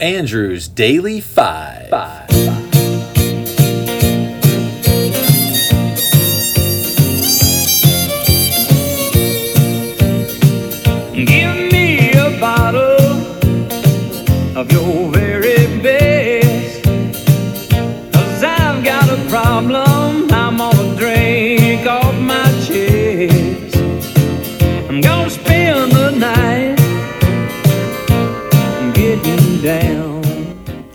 Andrew's Daily Five. Five. Give me a bottle of your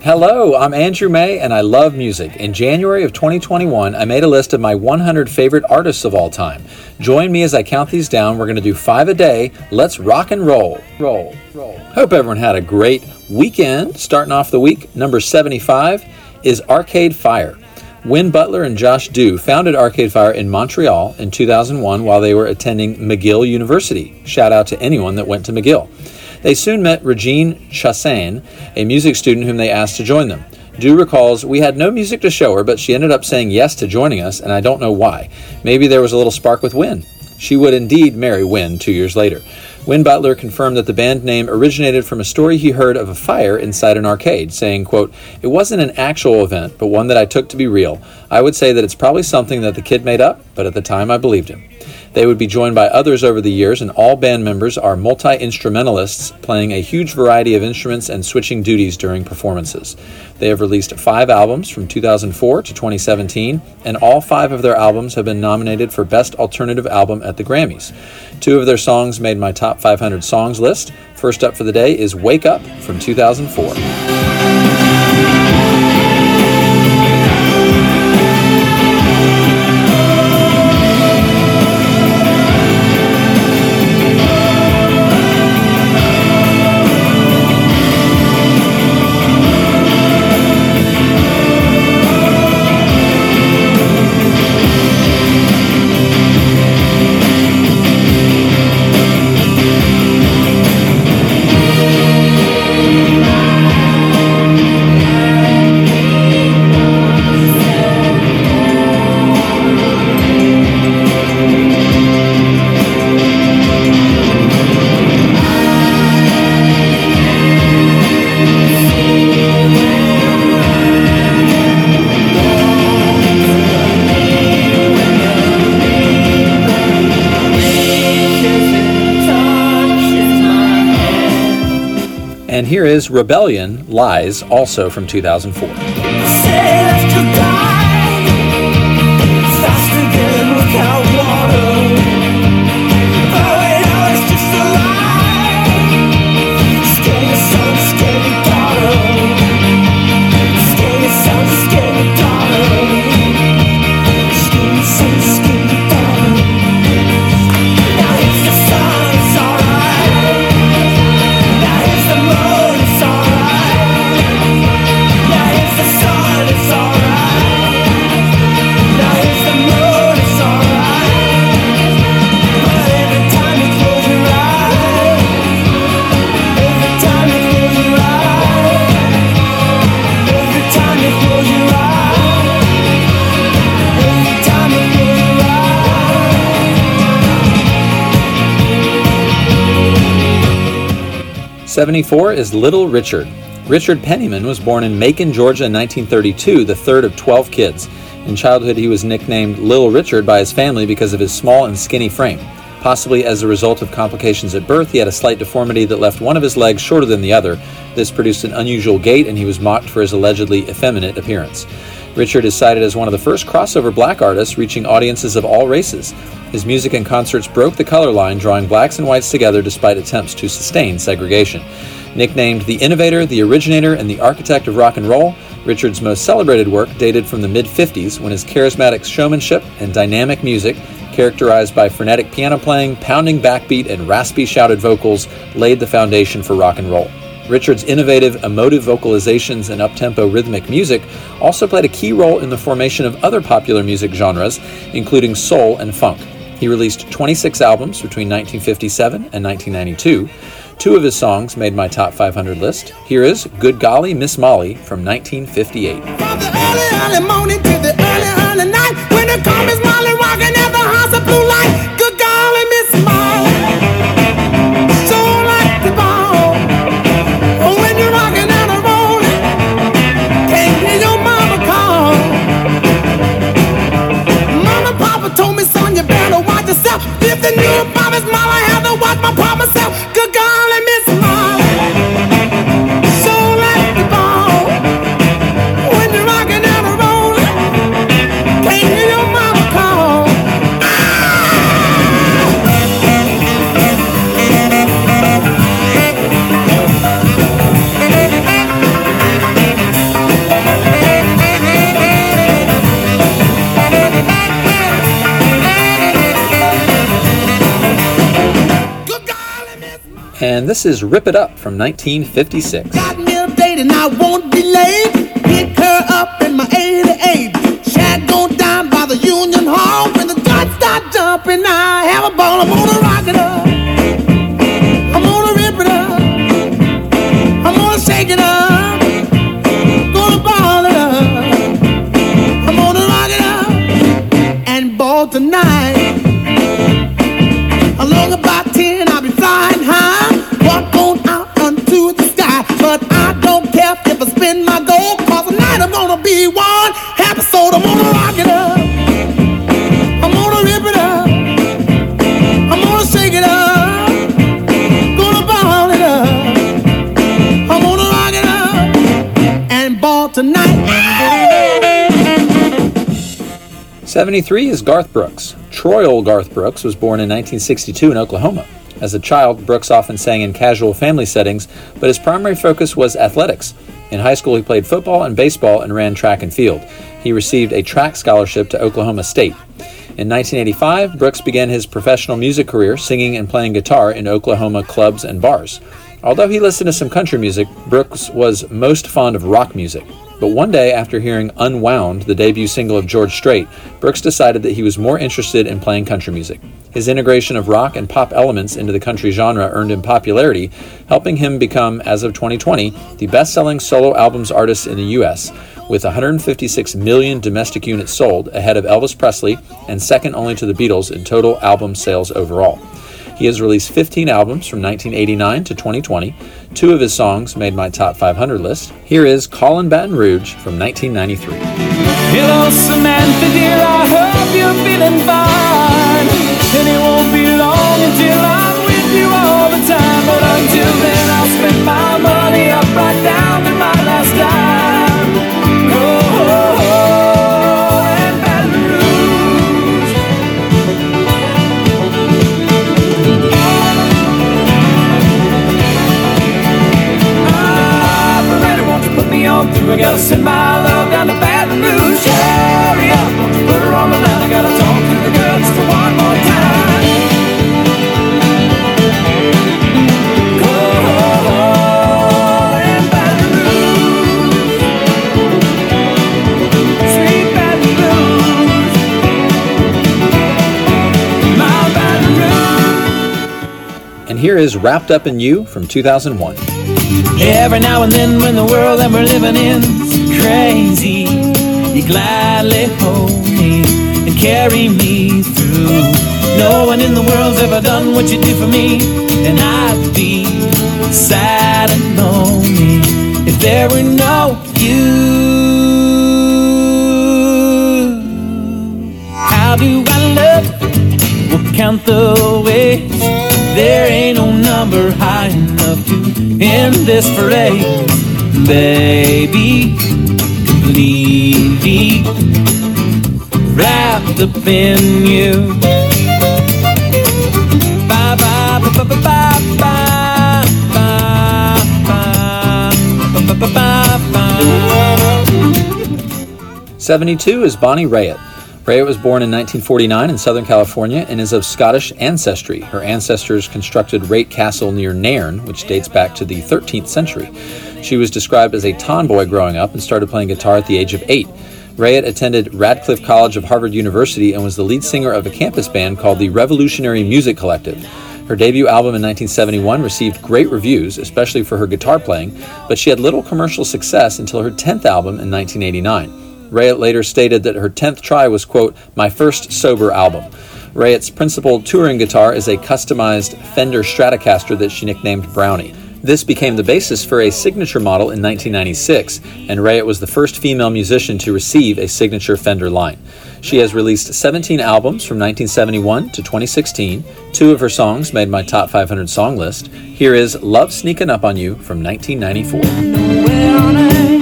Hello, I'm Andrew May and I love music. In January of 2021, I made a list of my 100 favorite artists of all time. Join me as I count these down. We're going to do five a day. Let's rock and roll. Roll. Roll. Hope everyone had a great weekend. Starting off the week, number 75 is Arcade Fire. Win Butler and Josh Deu founded Arcade Fire in Montreal in 2001 while they were attending McGill University. Shout out to anyone that went to McGill. They soon met Regine Chassagne, a music student whom they asked to join them. Deu recalls, We had no music to show her, but she ended up saying yes to joining us, and I don't know why. Maybe there was a little spark with Win. She would indeed marry Win two years later. Win Butler confirmed that the band name originated from a story he heard of a fire inside an arcade, saying, quote, It wasn't an actual event, but one that I took to be real. I would say that it's probably something that the kid made up, but at the time I believed him. They would be joined by others over the years, and all band members are multi instrumentalists, playing a huge variety of instruments and switching duties during performances. They have released five albums from 2004 to 2017, and all five of their albums have been nominated for Best Alternative Album at the Grammys. Two of their songs made my top 500 songs list. First up for the day is Wake Up from 2004. And here is Rebellion Lies, also from 2004. 74 is Little Richard. Richard Penniman was born in Macon, Georgia in 1932, the third of 12 kids. In childhood, he was nicknamed Little Richard by his family because of his small and skinny frame. Possibly as a result of complications at birth, he had a slight deformity that left one of his legs shorter than the other. This produced an unusual gait, and he was mocked for his allegedly effeminate appearance. Richard is cited as one of the first crossover black artists reaching audiences of all races. His music and concerts broke the color line, drawing blacks and whites together despite attempts to sustain segregation. Nicknamed the innovator, the originator, and the architect of rock and roll, Richard's most celebrated work dated from the mid 50s when his charismatic showmanship and dynamic music, characterized by frenetic piano playing, pounding backbeat, and raspy shouted vocals, laid the foundation for rock and roll. Richard's innovative, emotive vocalizations and uptempo rhythmic music also played a key role in the formation of other popular music genres, including soul and funk. He released 26 albums between 1957 and 1992. Two of his songs made my top 500 list. Here is Good Golly Miss Molly from 1958. From and this is Rip It Up from 1956. Got me a date and I won't be late. Pick her up in my 88. Shag down by the Union Hall. When the start jumping, I have a ball. I'm gonna rock it up. I'm gonna rip it up. I'm gonna shake it up. Gonna ball it up. I'm gonna rock it up and ball tonight. 73 is Garth Brooks. Troyal Garth Brooks was born in 1962 in Oklahoma. As a child, Brooks often sang in casual family settings, but his primary focus was athletics. In high school, he played football and baseball and ran track and field. He received a track scholarship to Oklahoma State. In 1985, Brooks began his professional music career singing and playing guitar in Oklahoma clubs and bars. Although he listened to some country music, Brooks was most fond of rock music. But one day, after hearing Unwound, the debut single of George Strait, Brooks decided that he was more interested in playing country music. His integration of rock and pop elements into the country genre earned him popularity, helping him become, as of 2020, the best selling solo albums artist in the U.S., with 156 million domestic units sold, ahead of Elvis Presley and second only to the Beatles in total album sales overall. He has released 15 albums from 1989 to 2020. Two of his songs made my top 500 list. Here is Callin' Baton Rouge from 1993. Hello, Samantha, dear. I hope you're here is Wrapped Up in You from 2001. Every now and then, when the world that we're living in is crazy, you gladly hold me and carry me through. No one in the world's ever done what you do for me, and I'd be sad and lonely if there were no you. How do I love? We'll count the ways. There ain't no number high enough to end this phrase. Baby, completely wrapped up in you. Bye bye bye bye bye bye bye bye bye bye. 72 is Bonnie Raitt. Raitt was born in 1949 in Southern California and is of Scottish ancestry. Her ancestors constructed Raitt Castle near Nairn, which dates back to the 13th century. She was described as a tomboy growing up and started playing guitar at the age of eight. Raitt attended Radcliffe College of Harvard University and was the lead singer of a campus band called the Revolutionary Music Collective. Her debut album in 1971 received great reviews, especially for her guitar playing, but she had little commercial success until her 10th album in 1989. Raitt later stated that her 10th try was, quote, my first sober album. Raitt's principal touring guitar is a customized Fender Stratocaster that she nicknamed Brownie. This became the basis for a signature model in 1996, and Raitt was the first female musician to receive a signature Fender line. She has released 17 albums from 1971 to 2016. Two of her songs made my top 500 song list. Here is Love Sneaking Up on You from 1994.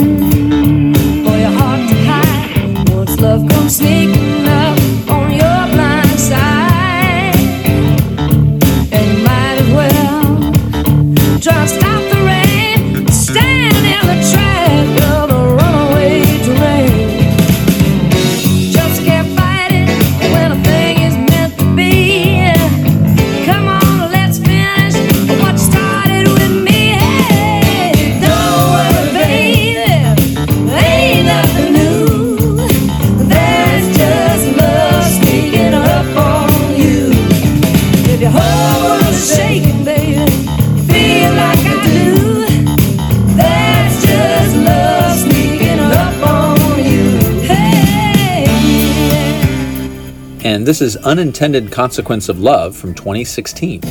Love comes sneaking And this is Unintended Consequence of Love from 2016.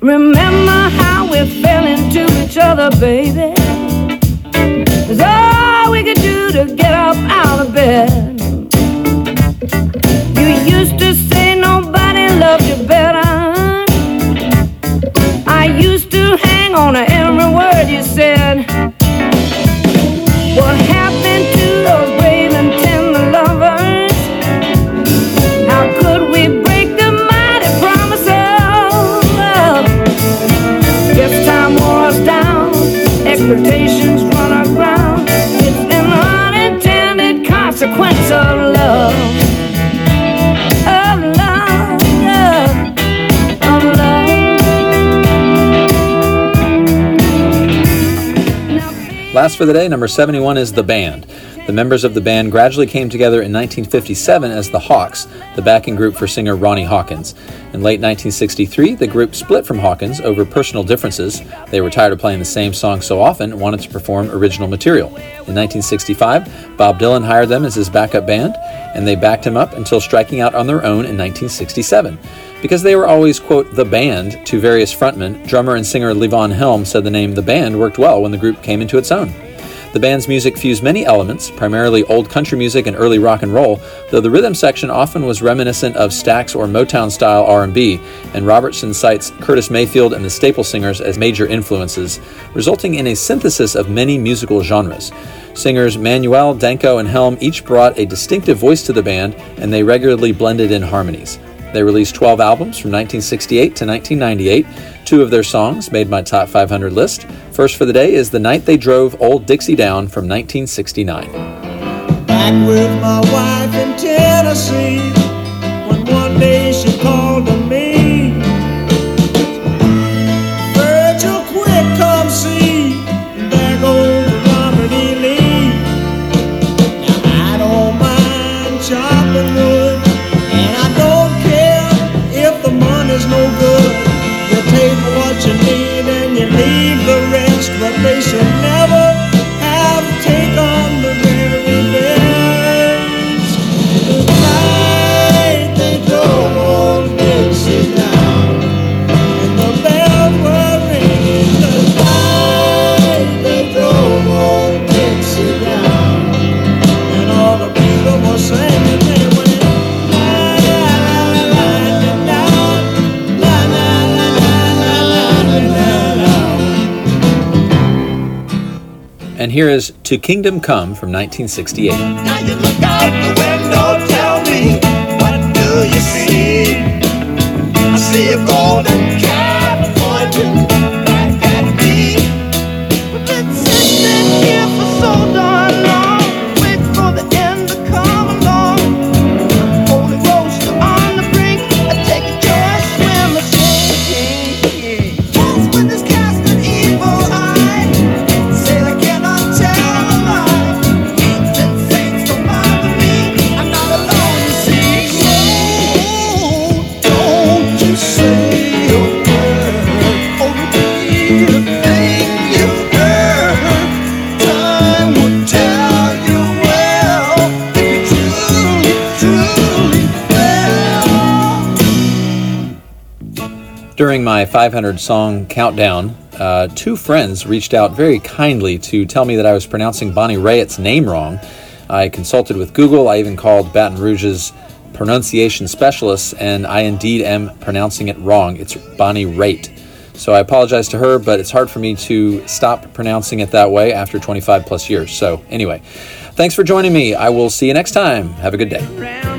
Remember how we fell into each other, baby. It's all we could do to get up out of bed. You used to say nobody loved you better. I used to hang on to every word you said. For the day, number 71 is The Band. The members of the band gradually came together in 1957 as the Hawks, the backing group for singer Ronnie Hawkins. In late 1963, the group split from Hawkins over personal differences. They were tired of playing the same song so often and wanted to perform original material. In 1965, Bob Dylan hired them as his backup band, and they backed him up until striking out on their own in 1967. Because they were always, quote, the band to various frontmen, drummer and singer Levon Helm said the name The Band worked well when the group came into its own. The band's music fused many elements, primarily old country music and early rock and roll, though the rhythm section often was reminiscent of Stax or Motown style R&B, and Robertson cites Curtis Mayfield and the Staple Singers as major influences, resulting in a synthesis of many musical genres. Singers Manuel, Danko, and Helm each brought a distinctive voice to the band, and they regularly blended in harmonies. They released 12 albums from 1968 to 1998. Two of their songs made my top 500 list. First for the day is The Night They Drove Old Dixie Down from 1969. back with my wife in Tennessee here is To Kingdom Come from 1968. Now you look out the window, tell me, what do you see? I see a golden my 500 song countdown, uh, two friends reached out very kindly to tell me that I was pronouncing Bonnie Raitt's name wrong. I consulted with Google, I even called Baton Rouge's pronunciation specialists, and I indeed am pronouncing it wrong. It's Bonnie Raitt. So I apologize to her, but it's hard for me to stop pronouncing it that way after 25 plus years. So, anyway, thanks for joining me. I will see you next time. Have a good day.